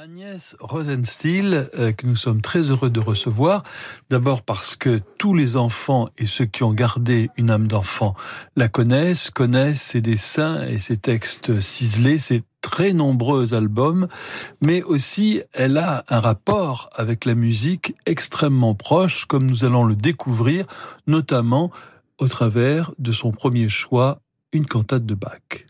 Agnès Rosenstiel, euh, que nous sommes très heureux de recevoir. D'abord parce que tous les enfants et ceux qui ont gardé une âme d'enfant la connaissent, connaissent ses dessins et ses textes ciselés, ses très nombreux albums, mais aussi elle a un rapport avec la musique extrêmement proche, comme nous allons le découvrir, notamment au travers de son premier choix, une cantate de Bach.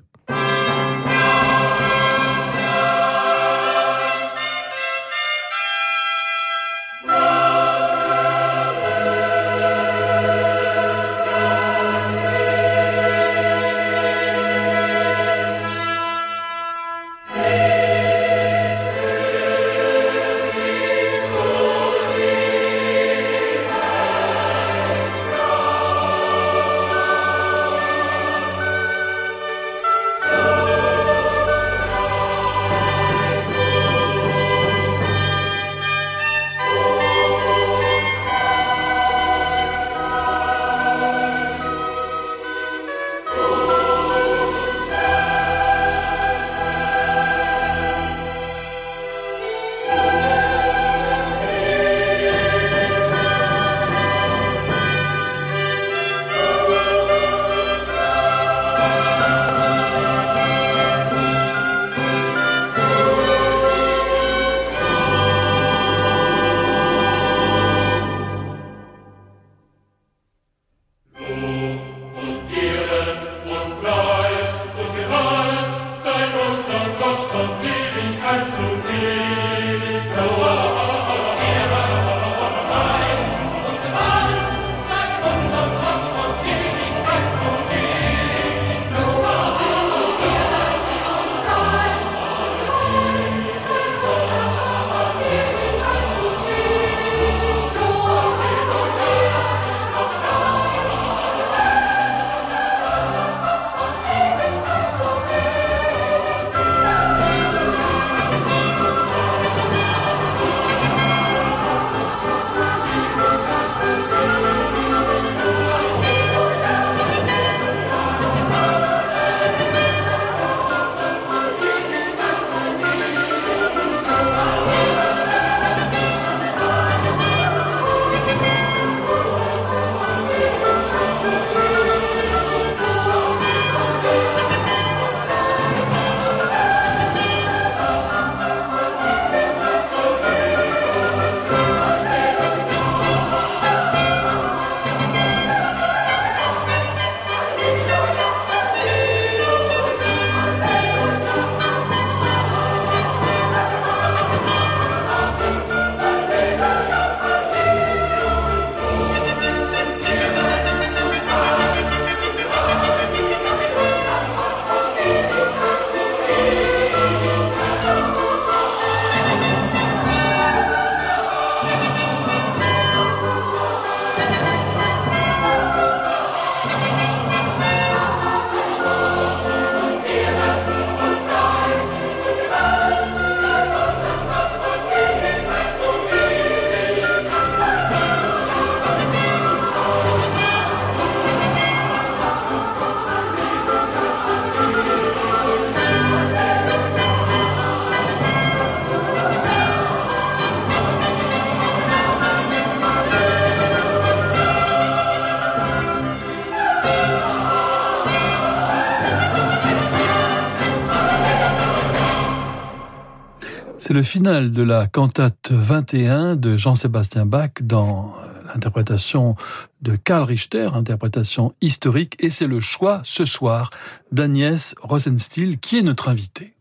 Le final de la cantate 21 de Jean-Sébastien Bach dans euh, l'interprétation de Karl Richter, interprétation historique, et c'est le choix ce soir d'Agnès Rosenstiel qui est notre invitée.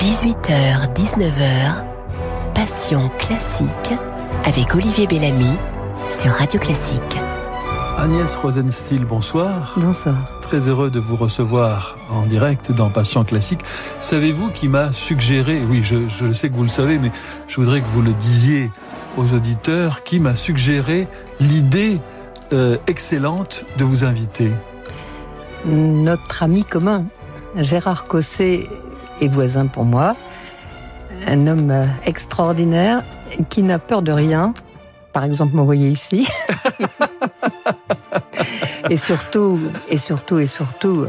18h, 19h, Passion classique avec Olivier Bellamy sur Radio Classique. Agnès Rosenstiel, bonsoir. Bonsoir. Très heureux de vous recevoir en direct dans Passion Classique. Savez-vous qui m'a suggéré, oui, je, je sais que vous le savez, mais je voudrais que vous le disiez aux auditeurs, qui m'a suggéré l'idée euh, excellente de vous inviter? Notre ami commun, Gérard Cosset, est voisin pour moi. Un homme euh, extraordinaire qui n'a peur de rien. Par exemple, m'envoyer ici. et surtout, et surtout, et surtout,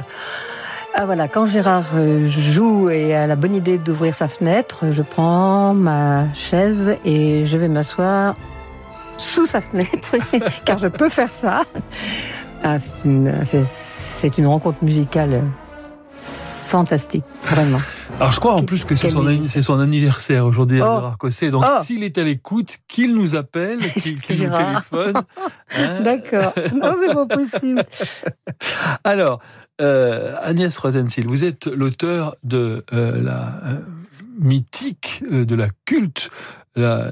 Ah voilà, quand Gérard euh, joue et a la bonne idée d'ouvrir sa fenêtre, je prends ma chaise et je vais m'asseoir sous sa fenêtre, car je peux faire ça. Ah, c'est une, c'est une rencontre musicale fantastique, vraiment. Alors je crois en plus que c'est son, anniversaire aujourd'hui, oh. Gérard Cosset. Donc oh. s'il est à l'écoute, qu'il nous appelle, qu'il nous téléphone. Hein. D'accord. Non, c'est pas possible. Alors, euh, Agnès Rosensil, vous êtes l'auteur de euh, la euh, mythique, de la culte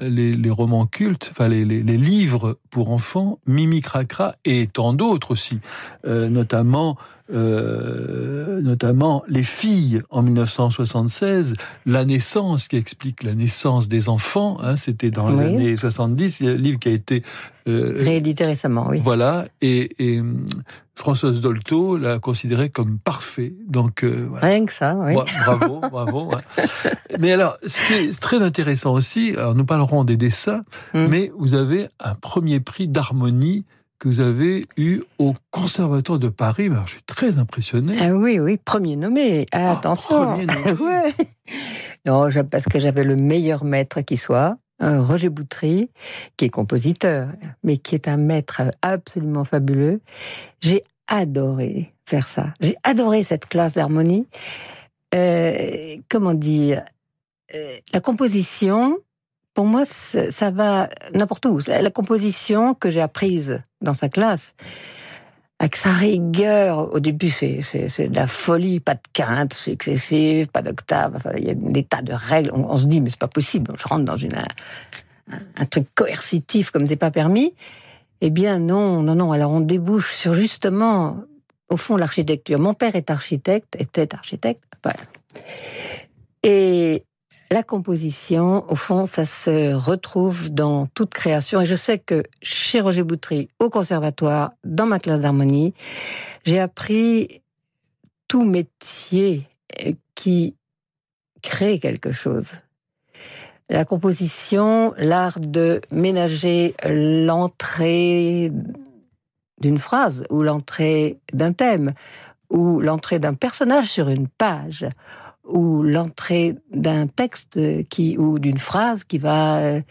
les, romans cultes, enfin les, livres pour enfants, Mimi Cracra et tant d'autres aussi, euh, notamment euh, notamment Les filles en 1976, La naissance qui explique la naissance des enfants, hein, c'était dans les années 70, il y a un livre qui a été euh, réédité récemment, oui. Voilà, et, et Françoise Dolto l'a considéré comme parfait. Donc euh, rien que ça, oui. Bravo, bravo. Mais alors, ce qui est très intéressant aussi, alors nous parlerons des dessins, mm. mais vous avez un premier prix d'harmonie que vous avez eu au Conservatoire de Paris. Alors, je suis très impressionné. Ah oui, oui, premier nommé. Ah, attention. Premier nommé. Non, parce que j'avais le meilleur maître qui soit. Roger Boutry, qui est compositeur, mais qui est un maître absolument fabuleux. J'ai adoré faire ça. J'ai adoré cette classe d'harmonie. Euh, comment dire euh, La composition, pour moi, ça va n'importe où. La composition que j'ai apprise dans sa classe, avec sa rigueur, au début, c'est, de la folie, pas de quinte, excessif, pas d'octave, il y a des tas de règles. On, se dit, mais c'est pas possible, je rentre dans une, un, truc coercitif comme c'est pas permis. Eh bien, non, non, non. Alors, on débouche sur justement, au fond, l'architecture. Mon père est architecte, était architecte, voilà. La composition, au fond, ça se retrouve dans toute création. Et je sais que chez Roger Boutry, au conservatoire, dans ma classe d'harmonie, j'ai appris tout métier qui crée quelque chose. La composition, l'art de ménager l'entrée d'une phrase ou l'entrée d'un thème ou l'entrée d'un personnage sur une page ou l'entrée d'un texte qui ou d'une phrase qui va euh,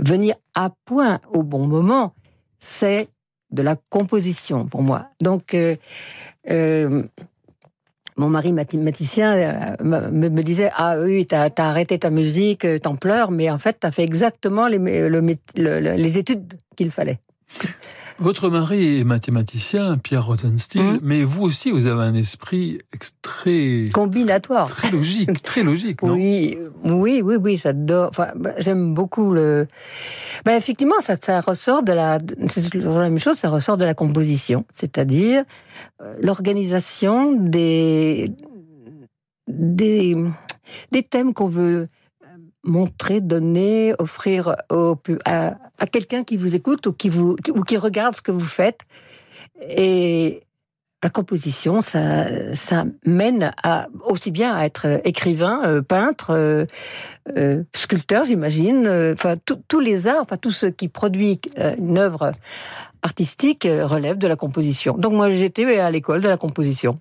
venir à point au bon moment, c'est de la composition pour moi. Donc, euh, euh, mon mari mathématicien me, disait ah oui t'as as arrêté ta musique, t'en pleures, mais en fait t'as fait exactement les études qu'il fallait. Votre mari est mathématicien, Pierre Rosenstiel, hum. mais vous aussi, vous avez un esprit très combinatoire, très logique, très logique, non? Oui, oui, oui, oui, j'adore. Enfin, bah, j'aime beaucoup le. Ben, effectivement, ça, ça ressort de la. C'est la même chose, ça ressort de la composition, c'est-à-dire euh, l'organisation des des des thèmes qu'on veut montrer, donner, offrir à, quelqu'un qui vous écoute ou qui, vous, ou qui regarde ce que vous faites. Et la composition, ça, ça mène aussi bien à être écrivain, euh, peintre, euh, euh, sculpteur, j'imagine, enfin tous les arts, enfin tout ce qui produit une œuvre artistique relève de la composition. Donc moi j'étais à l'école de la composition.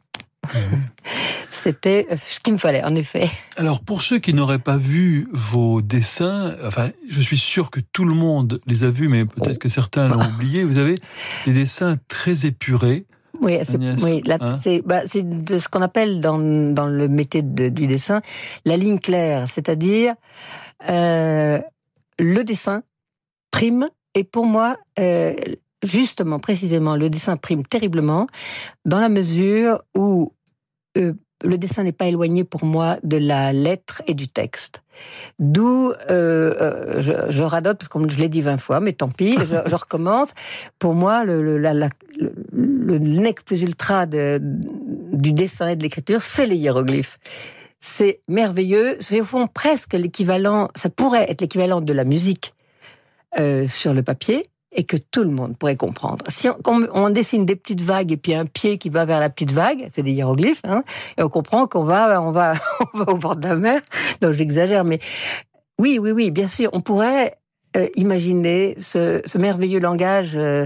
Mmh. C'était ce qu'il me fallait, en effet. Alors, pour ceux qui n'auraient pas vu vos dessins, enfin, je suis sûr que tout le monde les a vus, mais peut-être que certains l'ont oublié. Vous avez des dessins très épurés. Oui, c'est oui, hein bah, de ce qu'on appelle dans, dans le métier du dessin la ligne claire, c'est-à-dire euh, le dessin prime, et pour moi, euh, justement, précisément, le dessin prime terriblement dans la mesure où euh, le dessin n'est pas éloigné pour moi de la lettre et du texte. D'où, euh, euh, je, radote, parce que je l'ai dit 20 fois, mais tant pis, je, recommence. Pour moi, le, le, next plus ultra du dessin et de l'écriture, c'est les hiéroglyphes. C'est merveilleux, c'est au fond presque l'équivalent, ça pourrait être l'équivalent de la musique sur le papier, et que tout le monde pourrait comprendre. Si on, dessine des petites vagues et puis un pied qui va vers la petite vague, c'est des hiéroglyphes, hein, et on comprend qu'on va, on va, on va au bord de la mer. Donc j'exagère, mais oui, oui, oui, bien sûr, on pourrait euh, imaginer ce, merveilleux langage euh,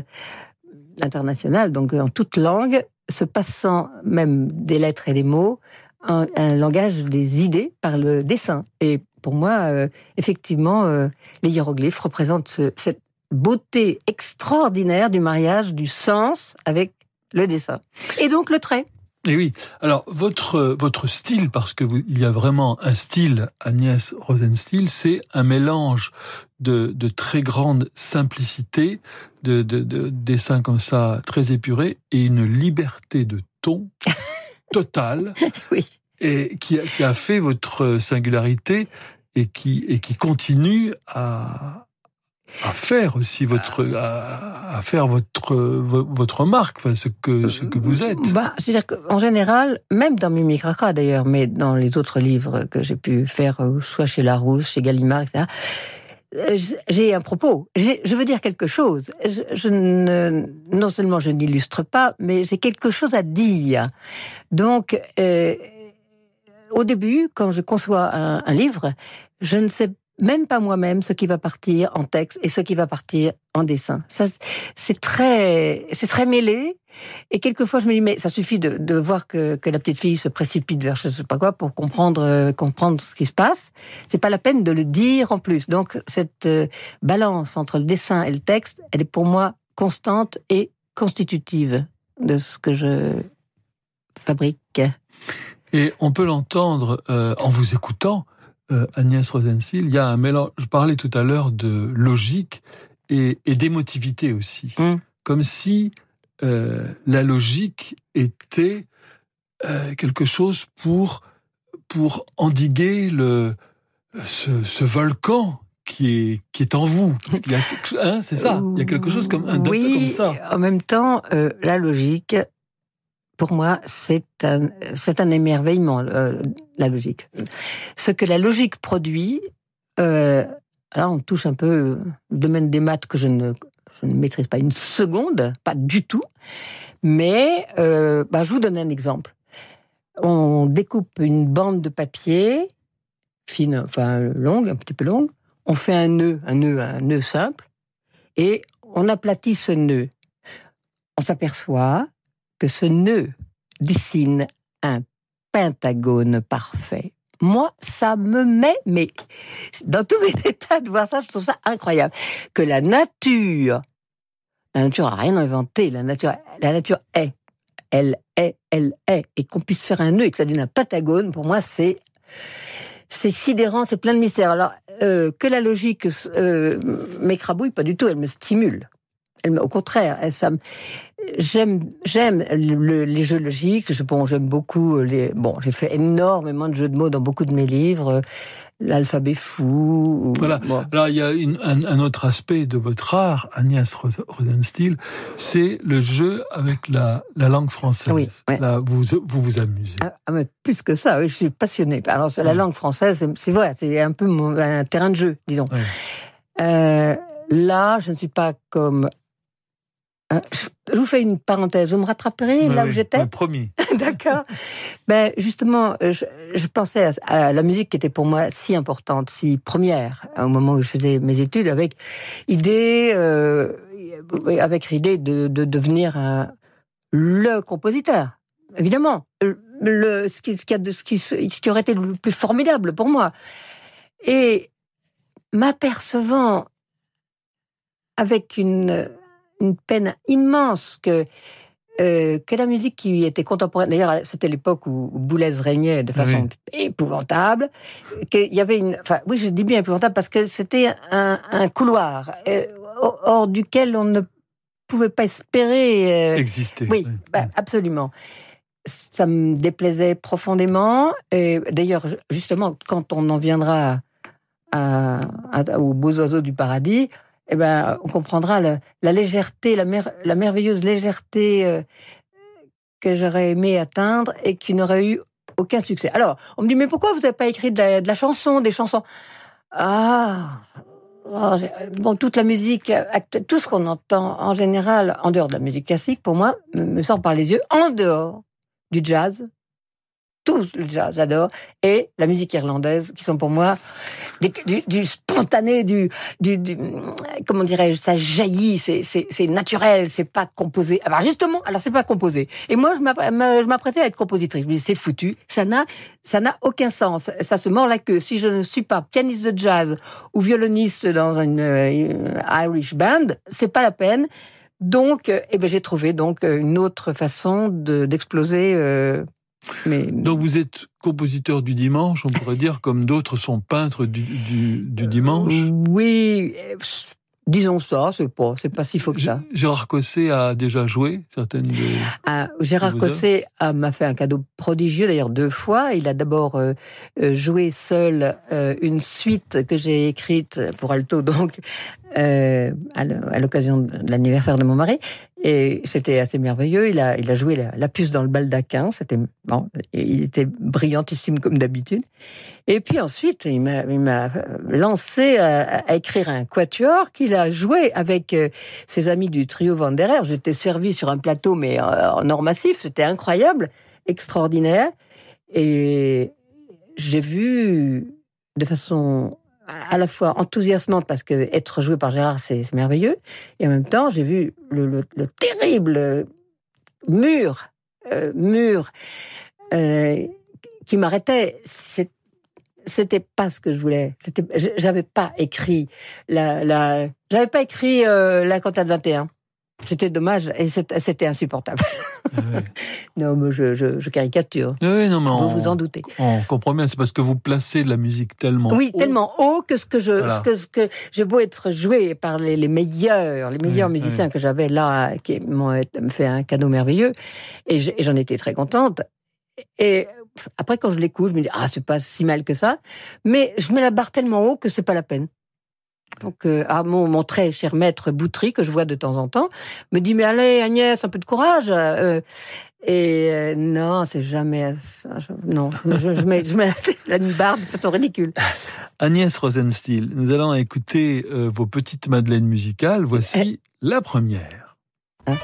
international, donc en toute langue, se passant même des lettres et des mots, un, langage des idées par le dessin. Et pour moi, euh, effectivement, euh, les hiéroglyphes représentent cette beauté extraordinaire du mariage, du sens avec le dessin. Et donc le trait. Et oui. Alors votre votre style, parce que il y a vraiment un style Agnès Rosenstiel, c'est un mélange de, de très grande simplicité, de, de, de dessins comme ça très épurés et une liberté de ton totale. oui. Et qui a, qui a fait votre singularité et qui et qui continue à à faire aussi votre à, faire votre votre marque, enfin, ce que ce que vous êtes. Bah, c'est-à-dire qu'en général, même dans Mimicraca d'ailleurs, mais dans les autres livres que j'ai pu faire, euh, soit chez Larousse, chez Gallimard, etc. Euh, j'ai un propos. Je veux dire quelque chose. Je, ne, non seulement je n'illustre pas, mais j'ai quelque chose à dire. Donc, euh, au début, quand je conçois un, un livre, je ne sais même pas moi-même ce qui va partir en texte et ce qui va partir en dessin. Ça, c'est très, c'est très mêlé. Et quelquefois, je me dis, mais ça suffit de, de voir que, que, la petite fille se précipite vers je sais pas quoi pour comprendre, euh, comprendre ce qui se passe. C'est pas la peine de le dire en plus. Donc, cette euh, balance entre le dessin et le texte, elle est pour moi constante et constitutive de ce que je fabrique. Et on peut l'entendre euh, en vous écoutant euh, Agnès Rosensil, il y a un mélange. Je parlais tout à l'heure de logique et, d'émotivité aussi, mm. comme si euh, la logique était euh, quelque chose pour pour endiguer le ce, volcan qui est qui est en vous. Hein, c'est ça. Il y a quelque chose comme un oui, comme ça. En même temps, la logique, pour moi, c'est un, c'est un émerveillement, la logique. Ce que la logique produit, euh, là, on touche un peu le domaine des maths que je ne, je ne maîtrise pas une seconde, pas du tout. Mais euh, bah, je vous donne un exemple. On découpe une bande de papier, fine, enfin longue, un petit peu longue. On fait un nœud, un nœud, un nœud simple, et on aplatit ce nœud. On s'aperçoit que ce nœud dessine un pentagone parfait. Moi, ça me met, mais dans tous mes états de voir ça, je trouve ça incroyable. Que la nature, la nature a rien inventé, la nature, la nature est. Elle est, elle est. Et qu'on puisse faire un nœud et que ça devienne un pentagone, pour moi, c'est, c'est sidérant, c'est plein de mystères. Alors, euh, que la logique euh, m'écrabouille, pas du tout, elle me stimule. Elle, au contraire, ça, j'aime j'aime les jeux logiques. Je, bon, j'aime beaucoup les. Bon, j'ai fait énormément de jeux de mots dans beaucoup de mes livres. L'alphabet fou. Voilà. Alors il y a un, autre aspect de votre art, Agnès Rosenstiel, c'est le jeu avec la, la langue française. Oui. Là, vous, vous vous amusez. Ah, ah, mais plus que ça, oui, je suis passionnée. Alors la langue française, c'est vrai, c'est un peu un terrain de jeu, disons. Euh, là, je ne suis pas comme je vous fais une parenthèse. Vous me rattraperez là où j'étais Promis. D'accord. Ben justement, euh, je, pensais à, la musique qui était pour moi si importante, si première au moment où je faisais mes études, avec idée, euh, avec l'idée de, devenir un, le compositeur. Évidemment, le, ce, qui, ce, qui ce, qui, ce qui aurait été le plus formidable pour moi. Et m'apercevant avec une une peine immense que euh, que la musique qui était contemporaine, d'ailleurs c'était l'époque où Boulez régnait de façon épouvantable, qu'il y avait une, enfin oui je dis bien épouvantable parce que c'était un, un, couloir euh, hors duquel on ne pouvait pas espérer euh, exister. Oui, bah, absolument. Ça me déplaisait profondément. Et d'ailleurs, justement, quand on en viendra à, aux beaux oiseaux du paradis, eh ben, on comprendra la, légèreté, la, merveilleuse légèreté euh, que j'aurais aimé atteindre et qui n'aurait eu aucun succès. Alors, on me dit, mais pourquoi vous n'avez pas écrit de la, chanson, des chansons? Ah oh, Bon, toute la musique, tout ce qu'on entend en général, en dehors de la musique classique, pour moi, me sort par les yeux, en dehors du jazz, tout le jazz, j'adore, et la musique irlandaise, qui sont pour moi du, spontané, du, du, comment dirais-je, ça jaillit, c'est, naturel, c'est pas composé. Alors justement, alors c'est pas composé. Et moi, je m'apprêtais à être compositrice. Je me dis, c'est foutu, ça n'a, ça n'a aucun sens. Ça se mord la queue. Si je ne suis pas pianiste de jazz ou violoniste dans une, euh, Irish band, c'est pas la peine. Donc, eh ben, j'ai trouvé donc une autre façon de, d'exploser euh, donc vous êtes compositeur du dimanche, on pourrait dire, comme d'autres sont peintres du, du, dimanche Oui, disons ça, c'est pas, c'est pas si faux que ça. Gérard Cosset a déjà joué certaines de. Ah, Gérard Cosset m'a fait un cadeau prodigieux, d'ailleurs deux fois. Il a d'abord euh, euh, joué seul euh, une suite que j'ai écrite pour alto, donc euh, à l'occasion de l'anniversaire de mon mari. Et c'était assez merveilleux. Il a, il a joué la, puce dans le baldaquin. C'était bon, il était brillantissime comme d'habitude. Et puis ensuite, il m'a lancé à, écrire un quatuor qu'il a joué avec euh, ses amis du trio Vanderer. J'étais servi sur un plateau, mais euh, en or massif. C'était incroyable, extraordinaire. Et j'ai vu de façon à la fois enthousiasmante parce que être joué par Gérard, c'est merveilleux, et en même temps, j'ai vu le, terrible mur, euh, mur euh, qui m'arrêtait. C'était pas ce que je voulais. C'était, j'avais pas écrit la, la j'avais pas écrit euh, la cantate 21. C'était dommage et c'était insupportable. Ah non, mais je, caricature. Ah oui, non, mais on, vous en doutez. On comprend bien, c'est parce que vous placez la musique tellement oui, tellement haut que ce que je, ce que, j'ai beau être joué par les, meilleurs, les meilleurs musiciens que j'avais là, qui m'ont fait un cadeau merveilleux, et j'en étais très contente. Et après, quand je l'écoute, je me dis ah c'est pas si mal que ça, mais je mets la barre tellement haut que c'est pas la peine. Donc, euh, à mon, très cher maître Boutry, que je vois de temps en temps, me dit, mais allez, Agnès, un peu de courage. Euh, et euh, non, c'est jamais ça. non, je, mets, je mets la barre de façon ridicule. Agnès Rosenstiel, nous allons écouter vos petites madeleines musicales. Voici la première. Hein?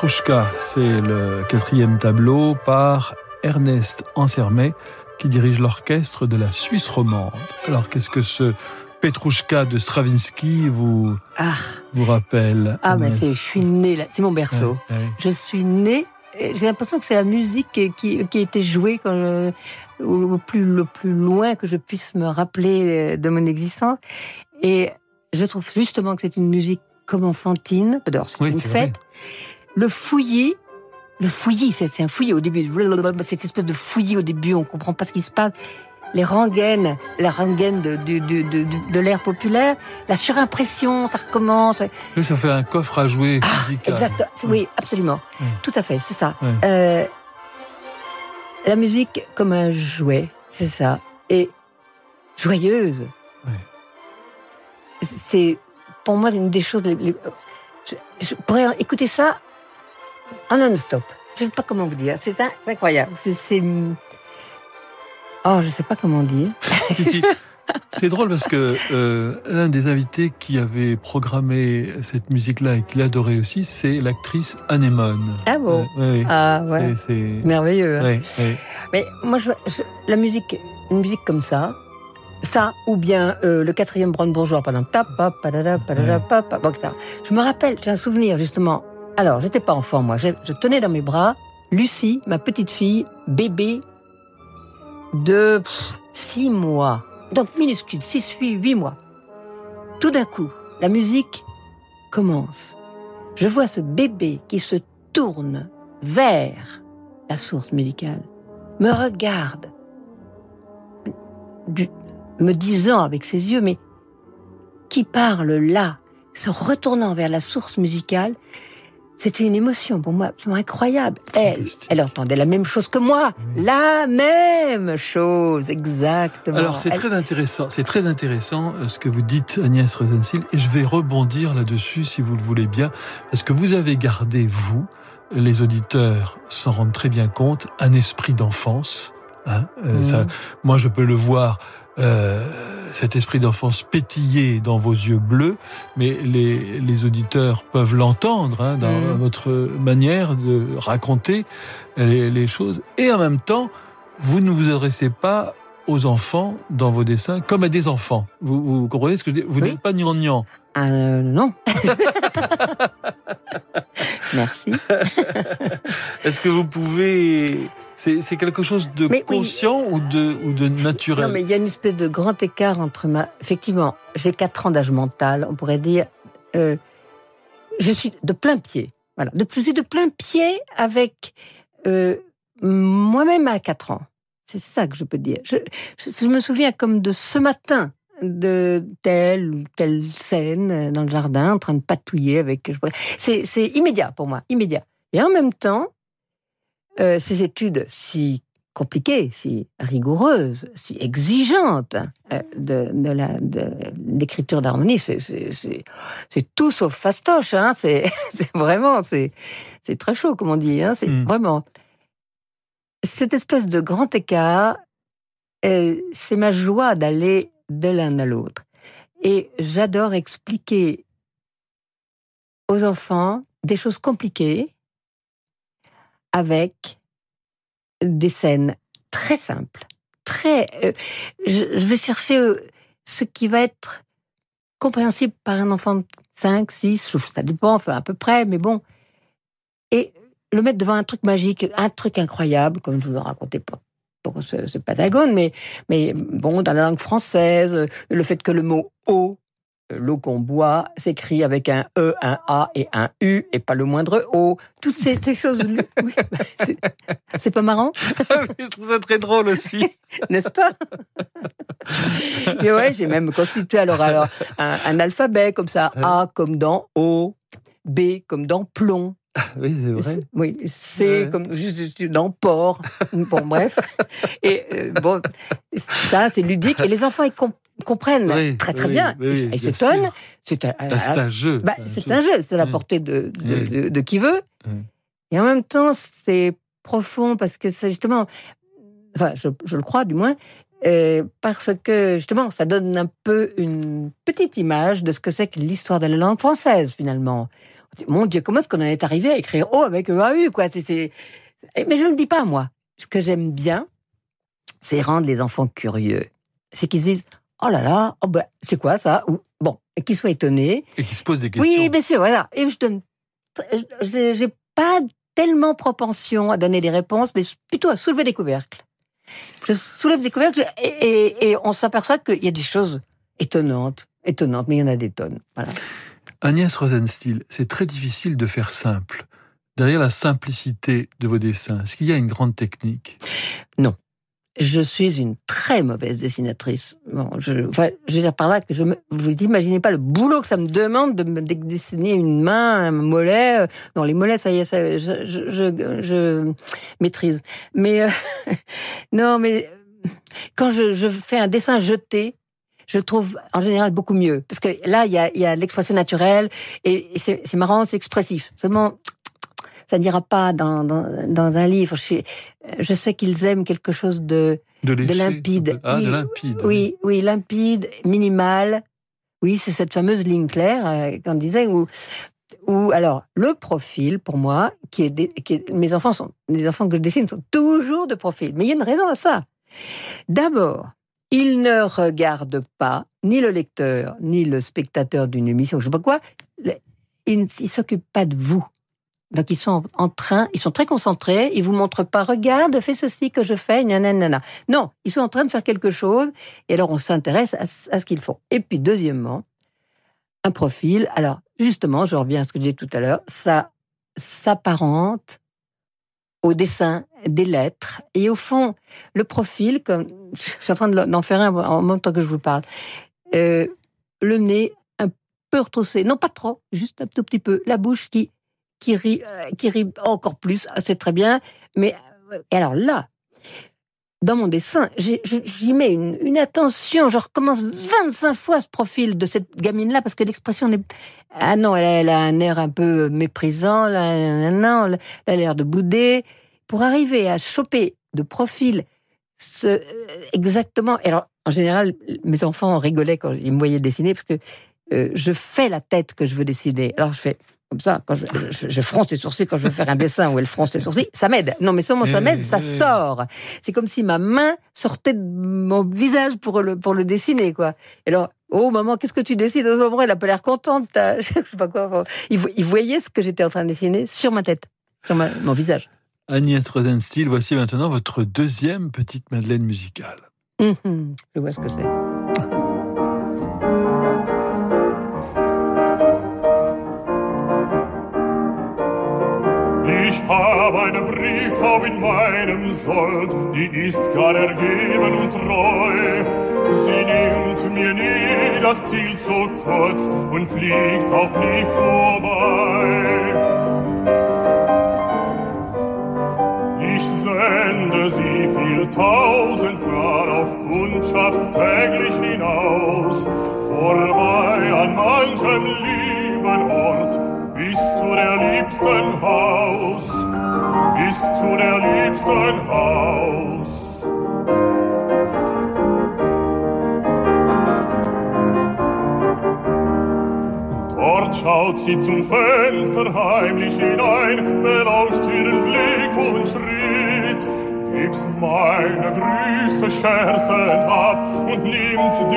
Petrouchka, c'est le quatrième tableau par Ernest Ansermet qui dirige l'orchestre de la Suisse romande. Alors qu'est-ce que ce Petrouchka de Stravinsky vous, Ah, vous rappelle ah Agnès c'est, je suis née là, c'est mon berceau. Ouais, ouais. Je suis née. J'ai l'impression que c'est la musique qui, qui a été jouée quand je, au le plus, le plus loin que je puisse me rappeler euh, de mon existence. Et je trouve justement que c'est une musique comme enfantine. D'abord, c'est Oui, une vrai. Le fouillis, le fouillis, c'est un fouillis au début. Cette espèce de fouillis au début, on comprend pas ce qui se passe. Les rengaines, la rengaine de, de, de, de, l'air populaire, la surimpression, ça recommence. Oui, ça fait un coffre à jouer Ah, musical. Exact. Oui, absolument. Tout à fait, c'est ça. Euh, la musique comme un jouet, c'est ça. Et joyeuse. C'est pour moi une des choses les. les- je, je pourrais écouter ça en non-stop. Je ne sais pas comment vous dire. C'est ça, c'est incroyable. C'est, c'est- Oh, je sais pas comment dire. C'est drôle parce que euh, l'un des invités qui avait programmé cette musique-là et qui l'adorait aussi, c'est l'actrice Anémone. Ah bon? Euh, ouais, Ah ouais. c'est- c'est- C'est merveilleux. hein. ouais, ouais. Mais moi, je, je- la musique, une musique comme ça, ça, ou bien euh, le quatrième brandebourgeois, pendant. Je me rappelle, j'ai un souvenir justement. Alors, j'étais pas enfant moi, je, tenais dans mes bras Lucie, ma petite fille, bébé de six mois, donc minuscule, six, huit, huit mois. Tout d'un coup, la musique commence. Je vois ce bébé qui se tourne vers la source musicale me regarde, me disant avec ses yeux, mais qui parle là, se retournant vers la source musicale, c'était une émotion pour moi absolument incroyable. Elle, elle entendait la même chose que moi, Oui. la même chose, exactement. Alors c'est Elle- très intéressant, c'est très intéressant euh, ce que vous dites Agnès Rosensil et je vais rebondir là-dessus si vous le voulez bien parce que vous avez gardé vous, les auditeurs s'en rendent très bien compte, un esprit d'enfance. hein, euh, ça, moi je peux le voir. Euh, cet esprit d'enfance pétiller dans vos yeux bleus, mais les, les auditeurs peuvent l'entendre hein, dans Mhm. votre manière de raconter les, les choses. Et en même temps, vous ne vous adressez pas aux enfants dans vos dessins comme à des enfants. Vous, vous comprenez ce que je dis Vous Oui. n'êtes pas gnangnan. Euh, non. Merci. Est-ce que vous pouvez... C'est quelque chose de Mais oui. conscient ou, de, ou de naturel? Non, mais il y a une espèce de grand écart entre ma. Effectivement, j'ai 4 ans d'âge mental, on pourrait dire. euh, je suis de plein pied. Voilà. De, je suis de plein pied avec euh, moi-même à 4 ans. C'est ça que je peux dire. Je, je, je me souviens comme de ce matin de telle ou telle scène dans le jardin en train de patouiller avec. C'est immédiat pour moi, immédiat. Et en même temps, euh, ces études si compliquées, si rigoureuses, si exigeantes euh, de, l'écriture d'harmonie, c'est tout sauf fastoche, hein. C'est vraiment c'est très chaud comme on dit, hein. C'est Mm. vraiment cette espèce de grand écart. euh, c'est ma joie d'aller de l'un à l'autre, et j'adore expliquer aux enfants des choses compliquées avec des scènes très simples, très. euh, je, vais chercher euh, ce qui va être compréhensible par un enfant de 5, 6, ça dépend, enfin, à peu près, mais bon. Et le mettre devant un truc magique, un truc incroyable, comme je vous en racontais pour ce, ce mais, mais bon, dans la langue française, le fait que le mot eau, l'eau qu'on boit, s'écrit avec un E, un A et un U, et pas le moindre O. Toutes ces, ces choses. oui, c'est- pas marrant, Je trouve ça très drôle aussi. n'est-ce pas? Mais ouais, j'ai même constitué alors, alors un, un alphabet comme ça. A comme dans O, B comme dans plomb. oui, c'est vrai. C- Oui, Ouais. comme juste dans port. Bon, bref. Et euh, bon, ça, c'est ludique. Et les enfants, ils com- comprennent Oui, très, très oui, bien. oui, ils s'étonnent. C'est un, Bah, un jeu. bah, c'est un jeu, c'est à la Mm. portée de, de, Oui. de- de qui veut. Mm. Et en même temps, c'est profond parce que c'est justement, enfin, je, je le crois du moins, euh, parce que justement, ça donne un peu une petite image de ce que c'est que l'histoire de la langue française finalement. Mon Dieu, comment est-ce qu'on en est arrivé à écrire O avec EAU quoi? C'est... Mais je ne le dis pas moi. Ce que j'aime bien, c'est rendre les enfants curieux. C'est qu'ils se disent oh là là, oh ben, c'est quoi ça? Ou bon, qu'ils soient étonnés. Et qu'ils se posent des questions. Oui, bien sûr, voilà. Et je donne, j'ai pas tellement propension à donner des réponses, mais plutôt à soulever des couvercles. Je soulève des couvercles et, on s'aperçoit qu'il y a des choses étonnantes, étonnantes, mais il y en a des tonnes. Voilà. Agnès Rosenstiel, c'est très difficile de faire simple. Derrière la simplicité de vos dessins, est-ce qu'il y a une grande technique? Non je suis une très mauvaise dessinatrice. Bon, je, enfin, je veux dire par là que je vous imaginez pas le boulot que ça me demande de me dessiner une main, un mollet. Euh, non, les mollets, ça y est, ça, je, je, je, maîtrise. Mais euh, non, mais quand je, je fais un dessin jeté, je trouve en général beaucoup mieux. Parce que là, il y a, y a l'expression naturelle et, et c'est marrant, c'est expressif. Seulement, ça n'ira pas dans, dans, un livre. Je, je sais qu'ils aiment quelque chose de, de, limpide. Ah, oui, de limpide. Oui, oui, limpide, minimal. Oui, c'est cette fameuse ligne claire euh, qu'on disait où, où, alors, le profil, pour moi, qui est, qui mes enfants sont, les enfants que je dessine sont toujours de profil. Mais il y a une raison à ça. D'abord, ils ne regardent pas, ni le lecteur, ni le spectateur d'une émission, je sais pas quoi, ils ne s'occupent pas de vous. Donc ils sont en train, ils sont très concentrés, ils vous montrent pas, regarde, fais ceci que je fais, nanana. Non, ils sont en train de faire quelque chose, et alors on s'intéresse à, ce qu'ils font. Et puis deuxièmement, un profil. Alors justement, je reviens à ce que j'ai tout à l'heure, ça s'apparente au dessin des lettres. Et au fond, le profil, comme je suis en train d'en faire un en même temps que je vous parle, euh, le nez un peu retroussé, non pas trop, juste un tout petit peu, la bouche qui qui rit, euh, qui rit encore plus, ah, c'est très bien. Mais euh, et alors là, dans mon dessin, j'y mets une, attention. Je recommence 25 fois ce profil de cette gamine-là parce que l'expression n'est. Ah non, elle a, un air un peu méprisant, non, elle a l'air de bouder. Pour arriver à choper de profil euh, exactement. alors, en général, mes enfants rigolaient quand ils me voyaient dessiner parce que je fais la tête que je veux dessiner. Alors, je fais comme ça, quand je, fronce les sourcils quand je veux faire un dessin où elle fronce les sourcils, ça m'aide. Non, mais seulement ça m'aide, ça sort. C'est comme si ma main sortait de mon visage pour le, pour le dessiner, quoi. Et alors, oh maman, qu'est-ce que tu dessines Au moment, elle a pas l'air contente. Je sais pas quoi. Il, voyait ce que j'étais en train de dessiner sur ma tête, sur mon visage. Agnès Rosenstiel, voici maintenant votre deuxième petite Madeleine musicale. Hum, je vois ce que c'est. Hab eine Brieftaub in meinem Sold, die ist gar ergeben und treu. Sie nimmt mir nie das Ziel zu kurz und fliegt auch nie vorbei. Ich sende sie viel tausendmal auf Kundschaft täglich hinaus, vorbei an manchem lieben Ort, bis zu der liebsten Haus, bis zu der liebsten Haus. Dort schaut sie zum Fenster heimlich hinein, belauscht ihren Blick und Schritt, gibst meine Grüße scherzend ab und nimmt die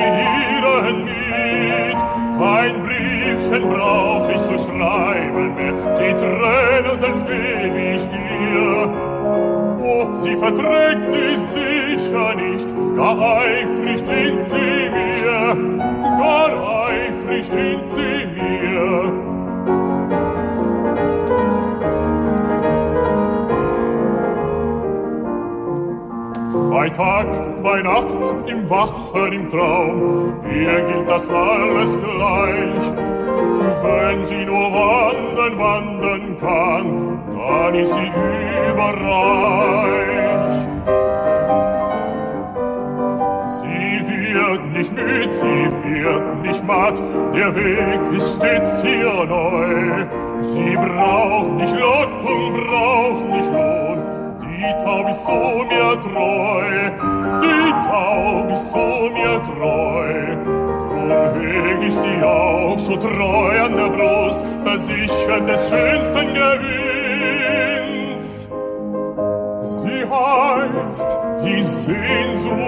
ihren mit. Kein Briefchen brauch ich zu schreiben mehr, die Tränen sind geb ich ihr. Oh, sie verträgt sie sicher nicht, gar eifrig dient sie mir, gar eifrig dient sie mir. Bei Tag, bei Nacht, im Wachen, im Traum, ihr gilt das alles gleich. Wenn sie nur wandern, wandern kann, dann ist sie überreich. Sie wird nicht müd, sie wird nicht matt, der Weg ist stets hier neu. Sie braucht nicht Lockung, braucht nicht Lohn, Die Taub ist so mir treu, die Taub ist so mir treu. Drum heg ich sie auch so treu an der Brust, versichert des schönsten Gewinns. Sie heißt, die Sehnsucht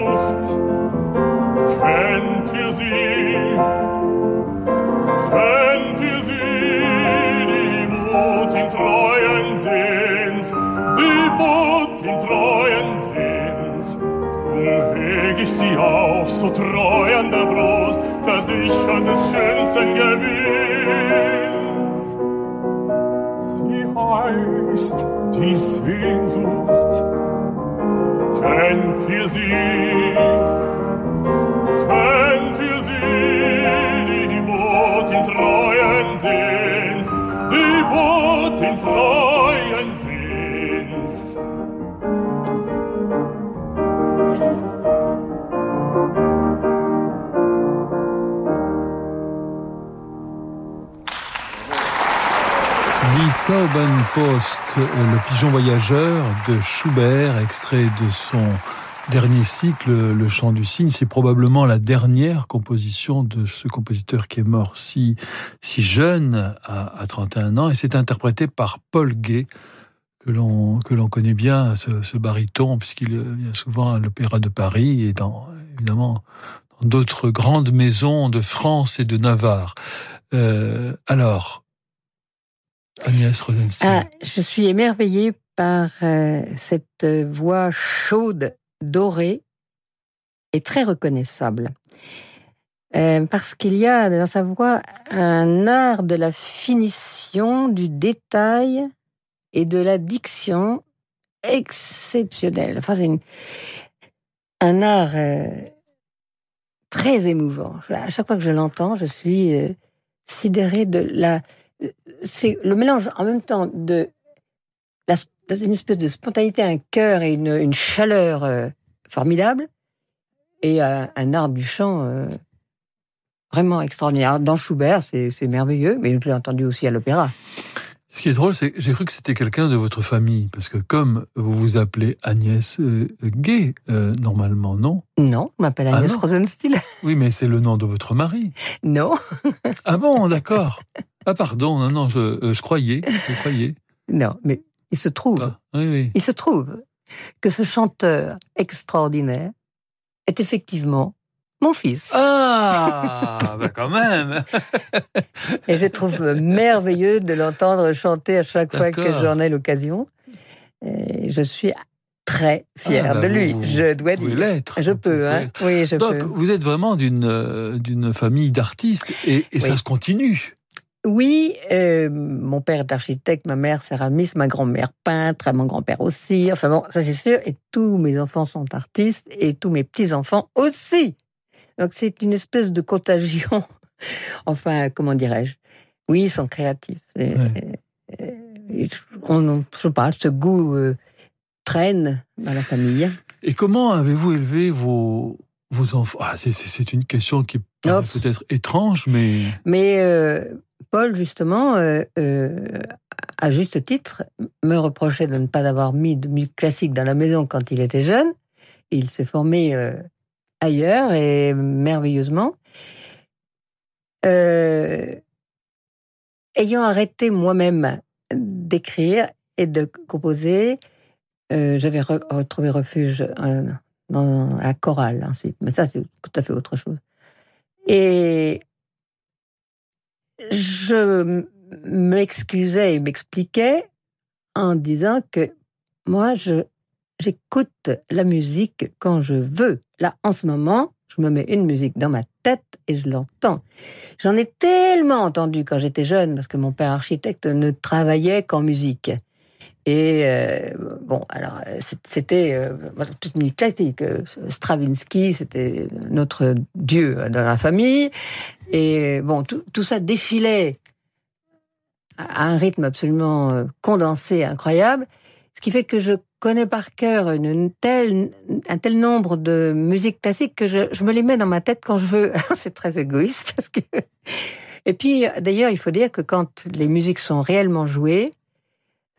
treu an der Brust, versichern des schönsten Gewinns. Sie heißt die Sehnsucht, kennt ihr sie? Kennt ihr sie, die Boot in treuen Sehns, die Boot in treuen Post, le pigeon voyageur de Schubert, extrait de son dernier cycle, Le chant du cygne. C'est probablement la dernière composition de ce compositeur qui est mort si, jeune, à, 31 ans, et c'est interprété par Paul Gay, que l'on que l'on connaît bien, ce, baryton, puisqu'il vient souvent à l'Opéra de Paris et dans d'autres grandes maisons de France et de Navarre. Euh, alors, Agnès Rosenstein. Ah, je suis émerveillée par euh, cette voix chaude, dorée et très reconnaissable. Euh, parce qu'il y a dans sa voix un art de la finition, du détail et de la diction exceptionnel. Enfin, c'est un art euh, très émouvant. À chaque fois que je l'entends, je suis sidérée de la c'est le mélange en même temps de une espèce de spontanéité, un cœur et une, chaleur euh, formidable, et un art du chant euh, vraiment extraordinaire. Dans Schubert, c'est merveilleux, mais je l'ai entendu aussi à l'opéra. Ce qui est drôle, c'est que j'ai cru que c'était quelqu'un de votre famille, parce que comme vous vous appelez Agnès euh, Gay, normalement, non? Non, je m'appelle ah Agnès Rosenstiel. Oui, mais c'est le nom de votre mari. Non. ah bon, d'accord. Ah pardon, non, non, je, euh, croyais, je croyais. Non, mais il se trouve, ah, il se trouve que ce chanteur extraordinaire est effectivement mon fils. Ah, bah quand même. Et je trouve merveilleux de l'entendre chanter à chaque fois que j'en ai l'occasion. je suis très fière ah, bah de lui, je dois dire. l'être. Je peux, hein. Oui, je Donc, vous êtes vraiment d'une euh, d'une famille d'artistes et, ça se continue. Oui, euh, mon père est architecte, ma mère céramiste, ma grand-mère peintre, mon grand-père aussi. Enfin bon, ça c'est sûr. Et tous mes enfants sont artistes et tous mes petits-enfants aussi. Donc c'est une espèce de contagion. enfin, comment dirais-je? Oui, ils sont créatifs. on, je sais pas, ce goût euh, traîne dans la famille. Et comment avez-vous élevé vos, vos enfants ah, C'est une question qui peut être étrange, mais... Mais euh, Paul, justement, euh, euh, à juste titre, me reprochait de ne pas avoir mis de musique classique dans la maison quand il était jeune. Il s'est formé euh, ailleurs et merveilleusement. ayant arrêté moi-même d'écrire et de composer, j'avais retrouvé refuge dans la chorale ensuite. Mais ça, c'est tout à fait autre chose. Et je m'excusais et m'expliquais en disant que moi, je, j'écoute la musique quand je veux. Là, en ce moment, je me mets une musique dans ma tête et je l'entends. J'en ai tellement entendu quand j'étais jeune, parce que mon père architecte ne travaillait qu'en musique. Et euh, bon, alors c'était euh, toute musique classique. Stravinsky, c'était notre dieu dans la famille. Et bon, tout, ça défilait à un rythme absolument euh, condensé, incroyable. Ce qui fait que je connais par cœur une telle, un tel nombre de musiques classiques que je, me les mets dans ma tête quand je veux. C'est très égoïste. Et puis, d'ailleurs, il faut dire que quand les musiques sont réellement jouées,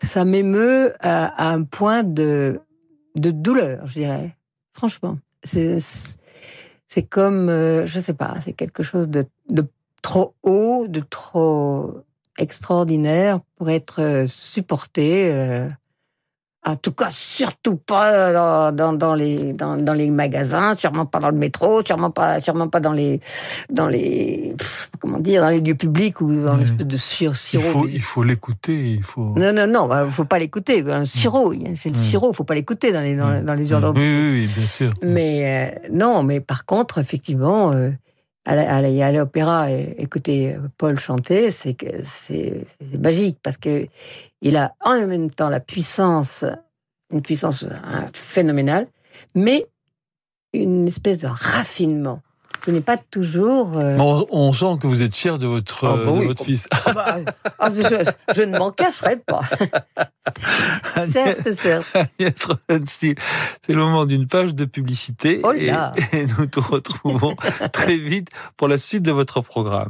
ça m'émeut à, un point de, de douleur, je dirais. Franchement. C'est comme, euh, je sais pas, c'est quelque chose de, trop haut, de trop extraordinaire pour être euh, supporté euh, En tout cas, surtout pas dans, dans, dans les dans, dans, les magasins, sûrement pas dans le métro, sûrement pas sûrement pas dans les dans les comment dire dans les lieux publics ou dans l'espèce de sirop. Il faut il faut l'écouter, il faut. Non non non, bah, faut pas l'écouter. Un sirop, c'est le sirop, faut pas l'écouter dans les dans, dans les. Oui, oui, oui, bien sûr. Mais euh, non, mais par contre, effectivement. Euh, aller à l'opéra. Et écouter Paul chanter, c'est c'est magique parce que il a en même temps la puissance, une puissance hein, phénoménale, mais une espèce de raffinement ce n'est pas toujours. Euh, on, sent que vous êtes fier de votre, ah, bah votre fils. Ah, bah, ah, je, ne m'en cacherai pas. certes, certes. c'est le moment d'une page de publicité. Oh et, et nous te retrouvons très vite pour la suite de votre programme.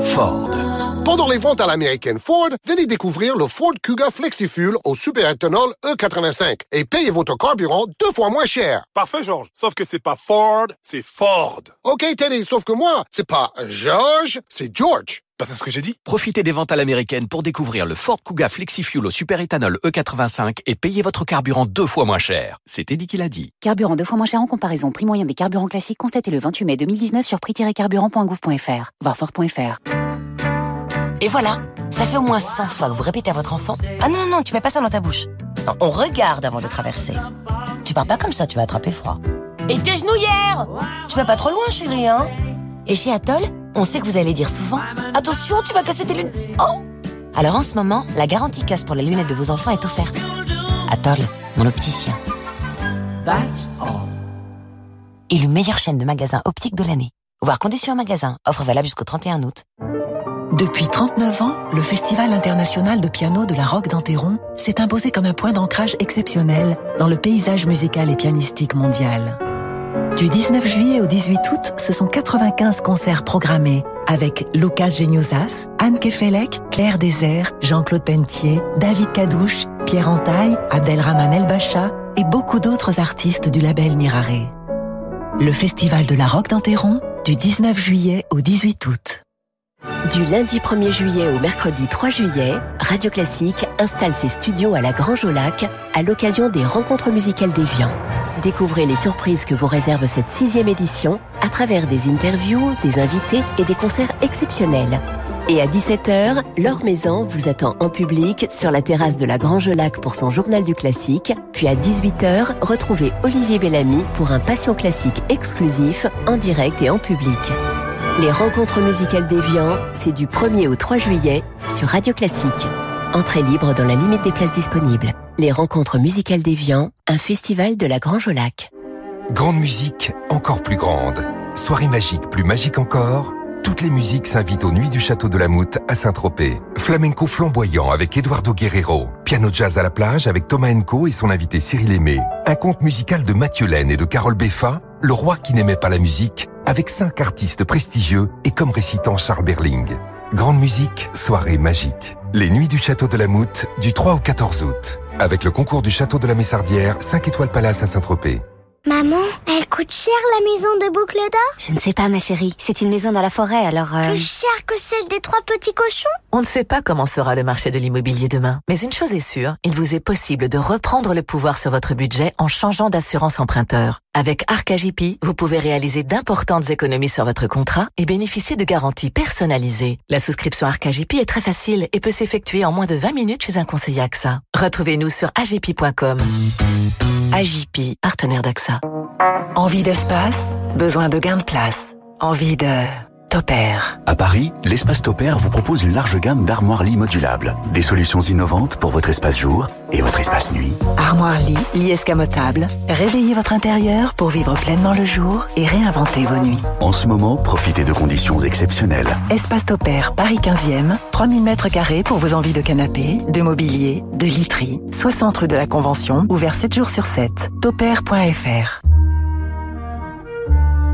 Ford. Pendant les ventes à l'américaine Ford, venez découvrir le Ford Kuga FlexiFuel au superéthanol E85 et payez votre carburant deux fois moins cher. Parfait, George. Sauf que c'est pas Ford, c'est Ford. OK, Teddy, sauf que moi, c'est pas George, c'est George. Bah, c'est ce que j'ai dit. Profitez des ventes à l'américaine pour découvrir le Ford Kuga FlexiFuel au superéthanol E85 et payez votre carburant deux fois moins cher. C'est Eddie qui l'a dit. Carburant deux fois moins cher en comparaison. Prix moyen des carburants classiques constaté le 28 mai 2019 sur prix-carburant.gouv.fr. Voir Ford.fr. Et voilà, ça fait au moins 100 fois que vous répétez à votre enfant Ah non, non, non, tu mets pas ça dans ta bouche. Non, on regarde avant de traverser. Tu pars pas comme ça, tu vas attraper froid. Et tes genouillères Tu vas pas trop loin, chérie, hein Et chez Atoll, on sait que vous allez dire souvent Attention, tu vas casser tes lunettes. Oh Alors en ce moment, la garantie casse pour les lunettes de vos enfants est offerte. Atoll, mon opticien. Et meilleure chaîne de magasins optiques de l'année. Voir conditions en magasin. Offre valable jusqu'au 31 août. Depuis 39 ans, le Festival international de piano de la Roque d'Anteron s'est imposé comme un point d'ancrage exceptionnel dans le paysage musical et pianistique mondial. Du 19 juillet au 18 août, ce sont 95 concerts programmés avec Lucas Geniusas, Anne Kefelec, Claire Désert, Jean-Claude Pentier, David Cadouche, Pierre Antaille, Abdelrahman El Bacha et beaucoup d'autres artistes du label Mirare. Le Festival de la Roque d'Anteron, du 19 juillet au 18 août. Du lundi 1er juillet au mercredi 3 juillet, Radio Classique installe ses studios à la Grange au Lac à l'occasion des rencontres musicales d'Evian. Découvrez les surprises que vous réserve cette sixième édition à travers des interviews, des invités et des concerts exceptionnels. Et à 17h, Laure Maison vous attend en public sur la terrasse de la Grange Lac pour son journal du classique. Puis à 18h, retrouvez Olivier Bellamy pour un Passion classique exclusif en direct et en public. Les rencontres musicales d'Evian, c'est du 1er au 3 juillet sur Radio Classique. Entrée libre dans la limite des places disponibles. Les rencontres musicales d'Evian, un festival de la Grange au Lac. Grande musique, encore plus grande. Soirée magique, plus magique encore. Toutes les musiques s'invitent aux Nuits du Château de la Moute à Saint-Tropez. Flamenco flamboyant avec Eduardo Guerrero. Piano jazz à la plage avec Thomas Enco et son invité Cyril Aimé. Un conte musical de Mathieu Laine et de Carole Beffa. Le roi qui n'aimait pas la musique avec cinq artistes prestigieux et comme récitant Charles Berling. Grande musique, soirée magique. Les Nuits du Château de la Moute, du 3 au 14 août. Avec le concours du Château de la Messardière, 5 étoiles Palace à Saint-Tropez. Maman, elle coûte cher la maison de Boucle d'Or? Je ne sais pas ma chérie, c'est une maison dans la forêt alors... Euh... Plus cher que celle des trois petits cochons? On ne sait pas comment sera le marché de l'immobilier demain, mais une chose est sûre, il vous est possible de reprendre le pouvoir sur votre budget en changeant d'assurance emprunteur. Avec ArcAGP, vous pouvez réaliser d'importantes économies sur votre contrat et bénéficier de garanties personnalisées. La souscription ArcAGP est très facile et peut s'effectuer en moins de 20 minutes chez un conseiller AXA. Retrouvez-nous sur agp.com. AGP, partenaire d'AXA. Envie d'espace Besoin de gain de place Envie de... Topair. À Paris, l'espace Topair vous propose une large gamme d'armoires lits modulables. Des solutions innovantes pour votre espace jour et votre espace nuit. Armoire lit, lit escamotable. Réveillez votre intérieur pour vivre pleinement le jour et réinventer vos nuits. En ce moment, profitez de conditions exceptionnelles. Espace Topair, Paris 15e, 3000 mètres carrés pour vos envies de canapé, de mobilier, de literie. 60 rue de la Convention, ouvert 7 jours sur 7. Topair.fr.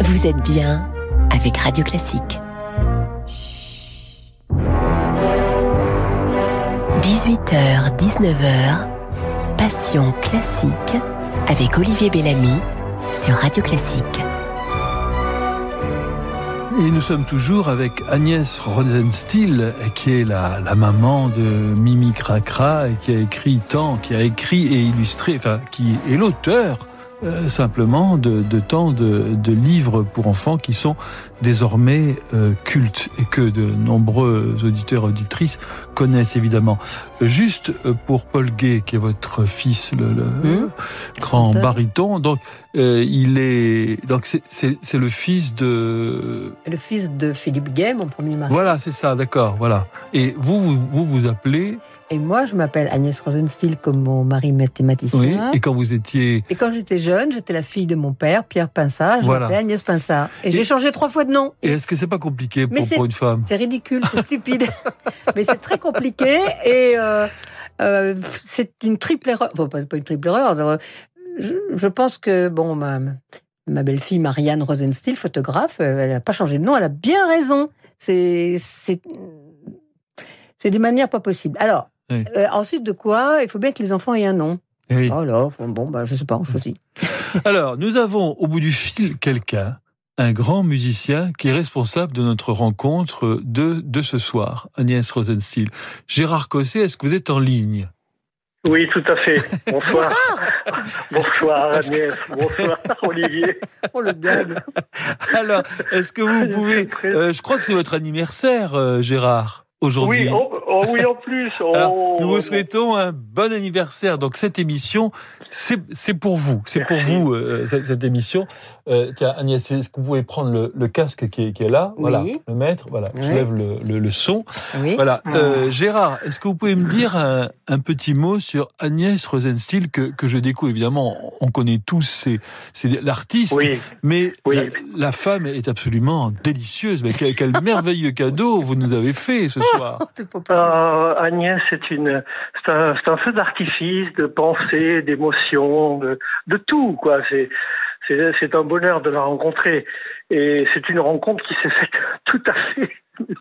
Vous êtes bien avec Radio Classique. 18h, 19h, Passion classique avec Olivier Bellamy sur Radio Classique. Et nous sommes toujours avec Agnès Rosenstiel, qui est la, la maman de Mimi Cracra et qui a écrit tant, qui a écrit et illustré, enfin, qui est l'auteur euh, simplement de, de tant de, de, livres pour enfants qui sont désormais euh, cultes et que de nombreux auditeurs et auditrices connaissent évidemment. Juste euh, pour Paul Gay, qui est votre fils, le, le mmh. grand baryton, donc euh, il est donc c'est le fils de le fils de Philippe Gay, mon premier mari. Voilà, c'est ça, d'accord, voilà. Et vous, vous vous, vous appelez et moi, je m'appelle Agnès Rosenstiel comme mon mari mathématicien. Oui, et quand vous étiez... Et quand j'étais jeune, j'étais la fille de mon père, Pierre Pinsard. Je voilà. m'appelais Agnès Pinsard. Et, et j'ai changé trois fois de nom. Et est-ce que c'est pas compliqué pour, pour, une femme? C'est ridicule, c'est stupide. Mais c'est très compliqué et euh, euh, c'est une triple erreur. Enfin, pas une triple erreur. Je, je pense que, bon, ma, ma belle-fille Marianne Rosenstiel, photographe, elle n'a pas changé de nom, elle a bien raison. C'est... c'est des manières pas possibles. Alors, oui. Euh, ensuite de quoi, il faut bien que les enfants aient un nom. Oui. Alors, bon, bah, je sais pas, on choisit. Alors, nous avons au bout du fil quelqu'un, un grand musicien qui est responsable de notre rencontre de, de ce soir, Agnès Rosenstiel. Gérard Cosset, est-ce que vous êtes en ligne? Oui, tout à fait. Bonsoir. Bonsoir Agnès. Bonsoir Olivier. Oh le gag. Alors, est-ce que vous pouvez... Euh, je crois que c'est votre anniversaire, euh, Gérard aujourd'hui. Oui, oh, oh, oui, en plus. Oh, Alors, nous vous souhaitons un bon anniversaire. Donc cette émission, c'est pour vous. C'est pour vous, euh, cette, cette, émission. Euh, tiens, Agnès, est-ce que vous pouvez prendre le, le casque qui est, qui est là? Oui. Voilà, le mettre. Voilà, Oui. je lève le, le, le son. Oui. Voilà. Euh, Gérard, est-ce que vous pouvez me dire un, un petit mot sur Agnès Rosenstiel que, que je découvre? Évidemment, on connaît tous, c'est l'artiste, Oui. mais Oui. La, la femme est absolument délicieuse. Mais quel, quel merveilleux cadeau vous nous avez fait ce soir. Euh, Agnès, c'est une, c'est un, feu d'artifice de pensée, d'émotion, de, de tout, quoi. C'est, c'est, c'est un bonheur de la rencontrer. Et c'est une rencontre qui s'est faite tout à fait,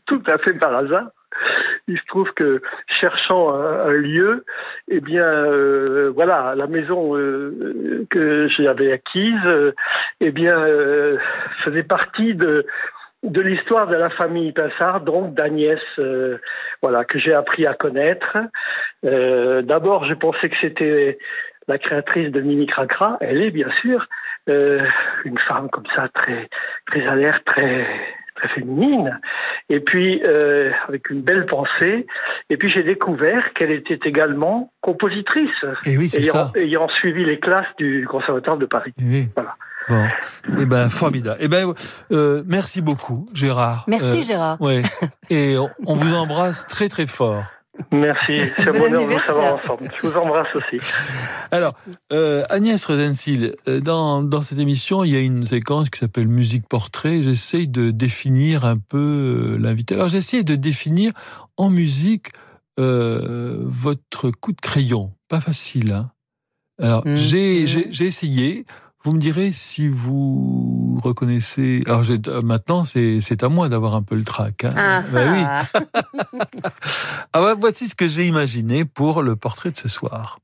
tout à fait par hasard. Il se trouve que cherchant un, un lieu, eh bien, euh, voilà, la maison euh, que j'avais acquise, euh, eh bien, euh, faisait partie de de l'histoire de la famille Pinsard, donc d'Agnès, euh, voilà, que j'ai appris à connaître. Euh, D'abord, je pensais que c'était la créatrice de Mimi Cracra. Elle est bien sûr euh, une femme comme ça, très, très alerte, très, très féminine. Et puis euh, avec une belle pensée. Et puis j'ai découvert qu'elle était également compositrice, Et oui, ayant, ça. ayant suivi les classes du Conservatoire de Paris. Oui. Voilà. Bon, eh ben formidable. Eh ben euh, merci beaucoup, Gérard. Merci, Euh, Gérard. Ouais. Et on, on vous embrasse très très fort. Merci, c'est un Bon bonheur de vous savoir ensemble. Je vous embrasse aussi. Alors, euh, Agnès Rosenstiel, euh, dans, dans cette émission, il y a une séquence qui s'appelle musique portrait. J'essaye de définir un peu l'invité. Alors, j'essaye de définir en musique euh, votre coup de crayon. Pas facile, hein. Alors, Mmh. j'ai Mmh. j'ai- j'ai essayé. Vous me direz si vous reconnaissez. Alors euh, maintenant, c'est c'est à moi d'avoir un peu le trac. Hein. Ah, Ben oui. ah. Ouais, voici ce que j'ai imaginé pour le portrait de ce soir.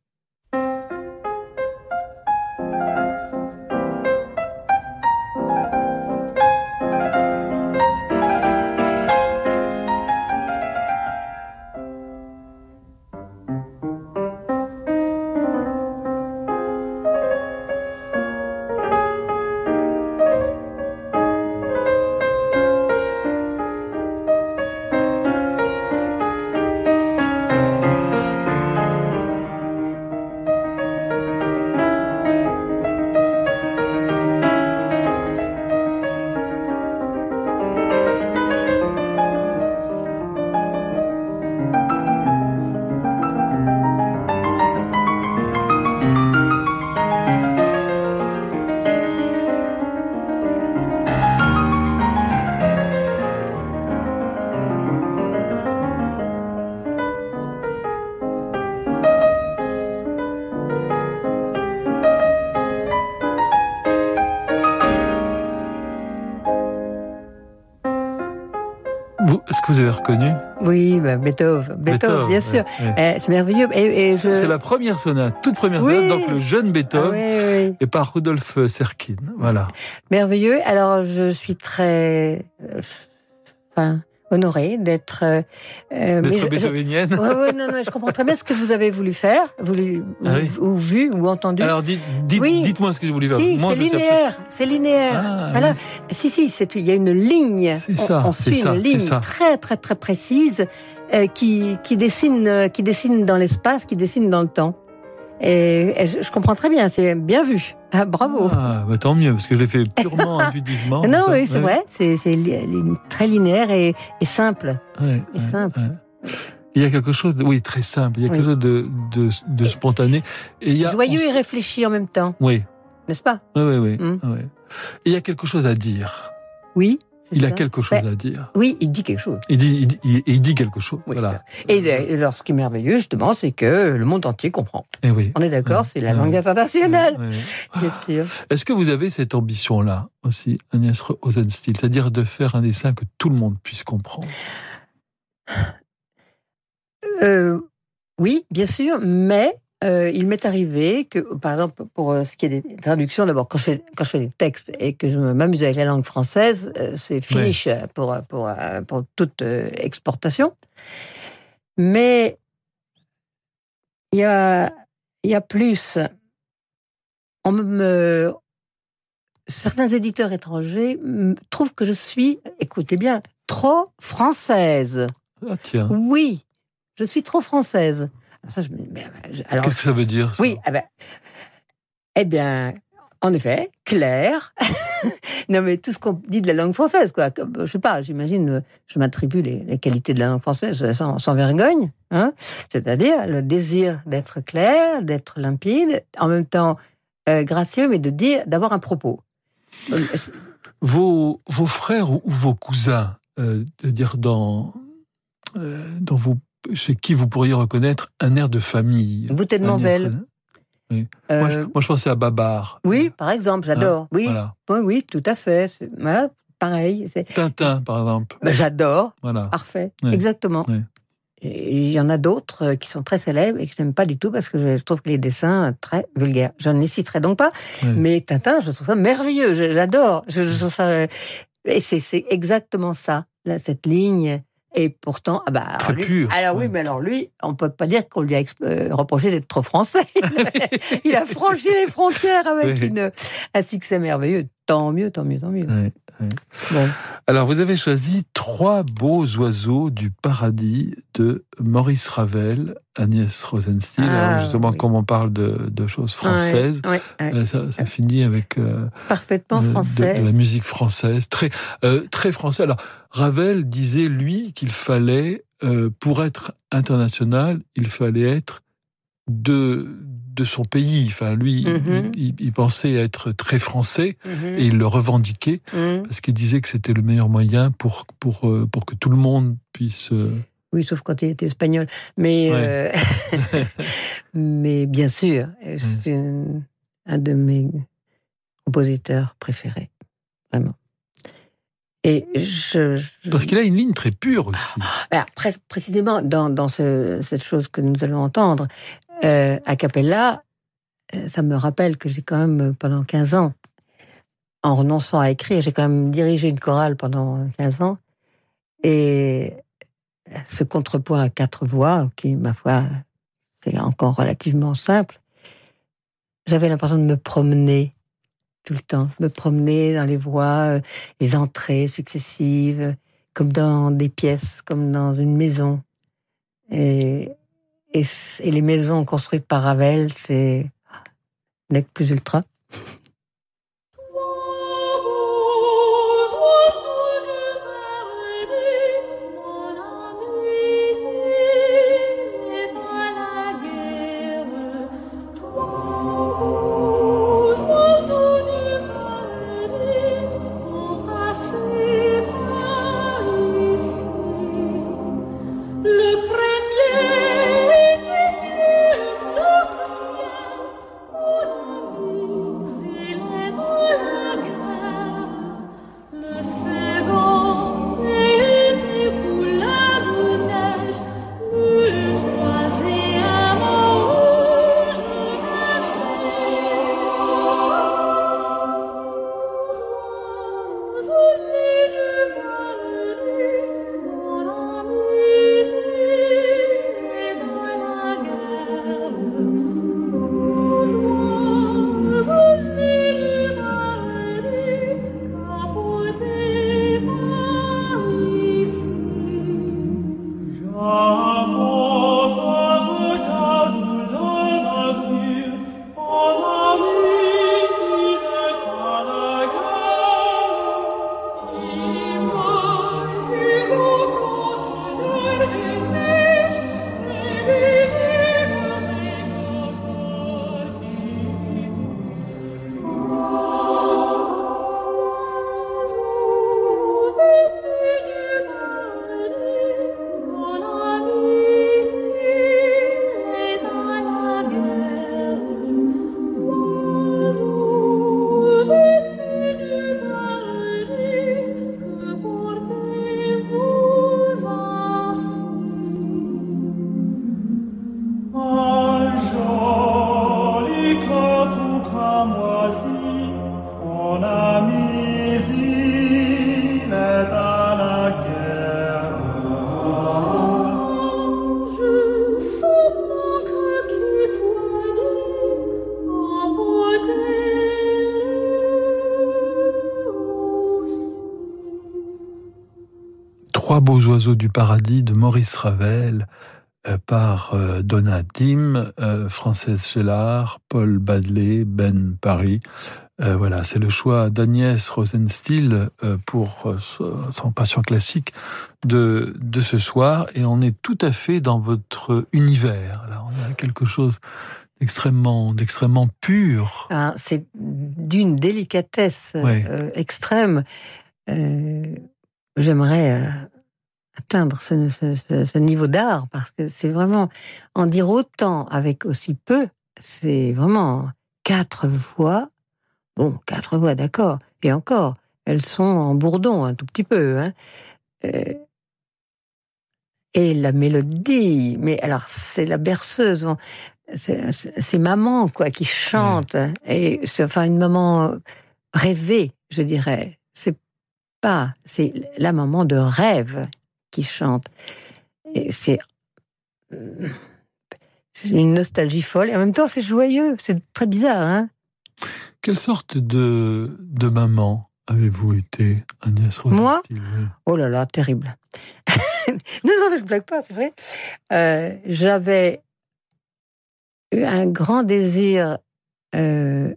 Oui, bah, Beethoven, Beethoven, bien sûr. Eh, c'est merveilleux. Et, et je... C'est la première sonate, toute première Oui. sonate, donc le jeune Beethoven, Ah et par Rudolf Serkin. Voilà. Merveilleux. Alors, je suis très, euh, enfin, honorée d'être. euh, euh, D'être je- beethovenienne. Ouais, ouais, non, non, je comprends très bien ce que vous avez voulu faire, voulu Ah oui. ou, ou vu ou entendu. Alors dites, dites, Oui. dites-moi ce que je voulais faire. Si, c'est linéaire, c'est linéaire. Ah, voilà. Si, si, c'est il y a une ligne. C'est On- ça, on, c'est suit ça, une ligne très, très, très précise euh, qui qui dessine, euh, qui dessine dans l'espace, qui dessine dans le temps. Et, et je, je comprends très bien, c'est bien vu. Ah, bravo. Ah, bah, tant mieux, parce que je l'ai fait purement intuitivement. non, oui, c'est Ouais. vrai, c'est très linéaire et, et simple. Ouais, Et ouais, simple. Il y a quelque chose, de, oui, très simple. Il y a Oui. quelque chose de, de, de spontané. Et il y a, Joyeux on et réfléchi en même temps, Oui, n'est-ce pas? Oui, oui, oui. Mm. Et il y a quelque chose à dire. Oui. Il a quelque chose Ben, à dire. Oui, il dit quelque chose. Il dit, il dit, il- il dit quelque chose. Voilà. Et, et alors, ce qui est merveilleux, justement, c'est que le monde entier comprend. Et oui. On est d'accord, c'est la Ouais. langue internationale, Ouais, ouais. bien sûr. Est-ce que vous avez cette ambition-là aussi, Agnès Rosenstiel, c'est-à-dire de faire un dessin que tout le monde puisse comprendre? Euh, oui, bien sûr, mais euh, il m'est arrivé que, par exemple, pour euh, ce qui est des traductions, d'abord, quand, je fais- quand je fais des textes et que je m'amuse avec la langue française, euh, c'est finish pour, pour, pour toute exportation. Mais il y a, y a plus. On me, certains éditeurs étrangers trouvent que je suis, écoutez bien, trop française. Ah, tiens. Oui, je suis trop française. Alors ça, je me- mais, je- alors, Qu'est-ce que ça veut dire ça? Oui, eh ben, eh bien, en effet, clair. non, mais tout ce qu'on dit de la langue française, quoi. Je sais pas, j'imagine, je m'attribue les, les qualités de la langue française sans, sans vergogne. Hein C'est-à-dire le désir d'être clair, d'être limpide, en même temps euh, gracieux, mais de dire, d'avoir un propos. Euh, Vos, vos frères ou, ou vos cousins, euh, c'est-à-dire dans, euh, dans vos, chez qui vous pourriez reconnaître un air de famille Boutet de. Rosen- Oui. Moi, je, Euh, moi, je pensais à Babar. Oui, par exemple, j'adore. oui. voilà. oui, oui, tout à fait. Voilà, pareil. Tintin, par exemple. Ben, J'adore. Voilà. Parfait. Exactement. Il y en a d'autres euh, qui sont très célèbres et que je n'aime pas du tout parce que je trouve que les dessins très vulgaires. Je ne les citerai donc pas, mais Tintin, je trouve ça merveilleux. J'adore. Je, je trouve ça- Et c'est c'est exactement ça, là, cette ligne. Et pourtant, ah bah, alors Très lui- pur, Alors oui, mais alors lui, on peut pas dire qu'on lui a euh, reproché d'être trop français. Il a franchi les frontières avec Oui. une, un succès merveilleux. Tant mieux, tant mieux, tant mieux. Ouais, ouais. Bon. Alors, vous avez choisi trois beaux oiseaux du paradis de Maurice Ravel, Agnès Rosenstiel. Ah, Alors, justement, oui. comme on parle de, de choses françaises, euh, ça, ça finit avec euh, Parfaitement de- français. de la musique française, très, euh, très français. Alors, Ravel disait, lui, qu'il fallait, euh, pour être international, il fallait être de, de son pays. Enfin, lui, il- Mhm. il, il pensait être très français Mhm. et il le revendiquait Mhm. parce qu'il disait que c'était le meilleur moyen pour, pour, euh, pour que tout le monde puisse. euh, Oui, sauf quand il était espagnol. Mais, Ouais. euh, mais bien sûr, Mm. c'est un- un de mes compositeurs préférés. Vraiment. Et je. je- Parce qu'il a une ligne très pure aussi. Alors, pré- précisément, dans, dans ce- cette chose que nous allons entendre, euh, a cappella, euh, ça me rappelle que j'ai quand même, pendant 15 ans, en renonçant à écrire, j'ai quand même dirigé une chorale pendant 15 ans. Et ce contrepoint à quatre voix, qui, ma foi, c'est encore relativement simple, j'avais l'impression de me promener tout le temps, me promener dans les voies, euh, les entrées successives, comme dans des pièces, comme dans une maison. Et, et, les maisons construites par Ravel, c'est nec plus ultra. Oiseaux du paradis de Maurice Ravel euh, par euh, Donna Dim, euh, Frances Gellard, Paul Badley, Ben Paris. voilà, c'est le choix d'Agnès Rosenstiel pour son passion classique de, de ce soir. Et on est tout à fait dans votre univers. Là, on a quelque chose d'extrêmement, d'extrêmement pur. Ah, c'est d'une délicatesse extrême. J'aimerais atteindre ce, niveau d'art parce que c'est vraiment en dire autant avec aussi peu, c'est vraiment quatre voix. Bon, quatre voix, d'accord. Et encore, elles sont en bourdon un tout petit peu. Hein. Euh, et la mélodie, mais alors c'est la berceuse, c'est maman quoi qui chante et c'est enfin une maman rêvée, je dirais. C'est pas, c'est la maman de rêve qui chante. Et c'est une nostalgie folle et en même temps c'est joyeux. C'est très bizarre. Hein Quelle sorte de, de maman avez-vous été, Agnès Moi? Oh là là, terrible. non, non, je blague pas, c'est vrai. Euh, j'avais eu un grand désir. Euh,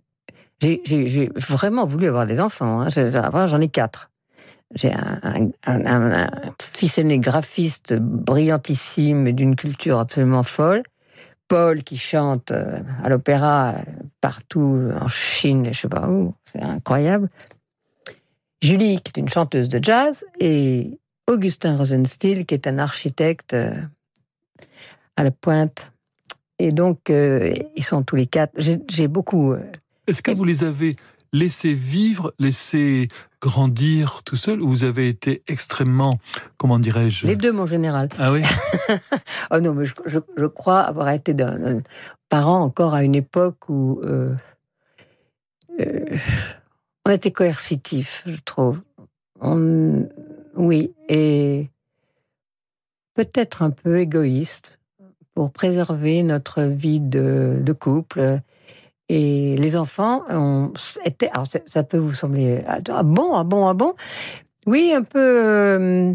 j'ai vraiment voulu avoir des enfants. Hein. J'en ai quatre. J'ai un, fils aîné graphiste brillantissime d'une culture absolument folle. Paul qui chante euh, à l'opéra partout en Chine, je sais pas où, c'est incroyable. Julie qui est une chanteuse de jazz et Augustin Rosenstiel qui est un architecte euh, à la pointe. Et donc euh, ils sont tous les quatre. J'ai beaucoup. Est-ce que vous les avez laissés vivre, laissés grandir tout seul ou vous avez été extrêmement, comment dirais-je? Les deux, mon général. Ah oui? Oh non, mais je, crois avoir été d'un parent encore à une époque où euh, euh, on était coercitif, je trouve. oui, et peut-être un peu égoïste pour préserver notre vie de couple et les enfants ont été. Alors, ça peut vous sembler ah, ah bon, ah bon, ah bon? Oui, un peu euh,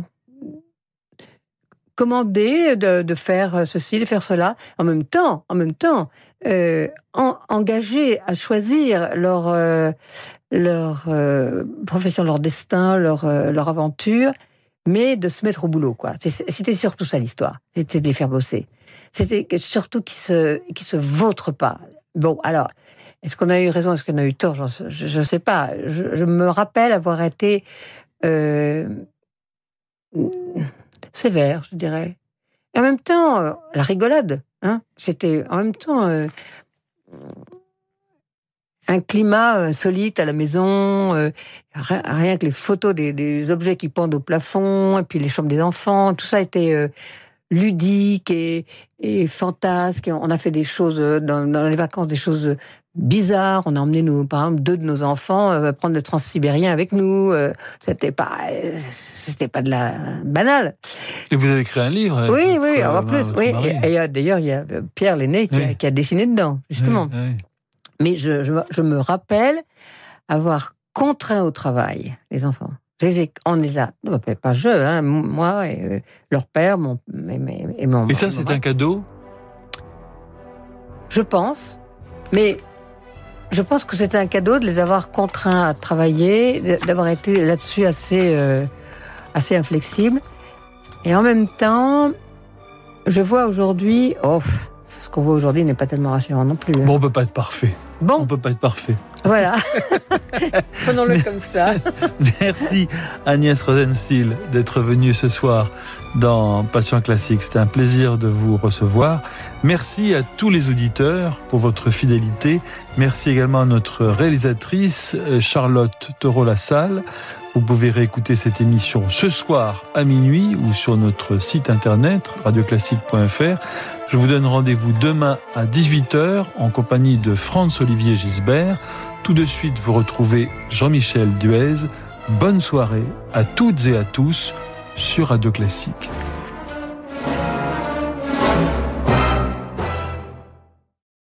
commandé de, faire ceci, de faire cela. En même temps, en même temps, euh, engagés à choisir leur euh, leur euh, profession, leur destin, leur leur aventure, mais de se mettre au boulot, quoi. C'était surtout ça l'histoire. C'était de les faire bosser. C'était surtout qu'ils se qu'ils se vautrent pas. Bon, alors, est-ce qu'on a eu raison, est-ce qu'on a eu tort? Je ne sais pas. Je, me rappelle avoir été euh, sévère, je dirais. Et en même temps, euh, la rigolade. Hein, C'était en même temps euh, un climat insolite à la maison, rien que les photos des, objets qui pendent au plafond, et puis les chambres des enfants, tout ça était ludique et, et fantasque. On a fait des choses dans, dans les vacances, des choses bizarres. On a emmené nous, par exemple, deux de nos enfants euh, prendre le transsibérien avec nous. Euh, c'était pas, c'était pas de la banale. Et vous avez écrit un livre. Oui, oui, en plus, oui. Et, d'ailleurs, il y a Pierre l'aîné qui, a dessiné dedans, justement. Mais je, je, me rappelle avoir contraint au travail les enfants on les a, pas je, hein, moi et euh, leur père, mon, et, mon. Et ça, c'est un cadeau? Je pense. Mais je pense que c'est un cadeau de les avoir contraints à travailler, d'avoir été là-dessus assez, euh, assez inflexible. Et en même temps, je vois aujourd'hui, oh, ce qu'on voit aujourd'hui n'est pas tellement rassurant non plus. Hein. Bon, on peut pas être parfait. Bon. On peut pas être parfait. Voilà. Prenons-le comme ça. Merci Agnès Rosenstiel d'être venue ce soir dans Passion Classique. C'était un plaisir de vous recevoir. Merci à tous les auditeurs pour votre fidélité. Merci également à notre réalisatrice euh, Charlotte Taureau-Lassalle. Vous pouvez réécouter cette émission ce soir à minuit ou sur notre site internet radioclassique.fr. Je vous donne rendez-vous demain à 18h en compagnie de Franz-Olivier Gisbert. Tout de suite, vous retrouvez Jean-Michel Duez. Bonne soirée à toutes et à tous sur Radio Classique.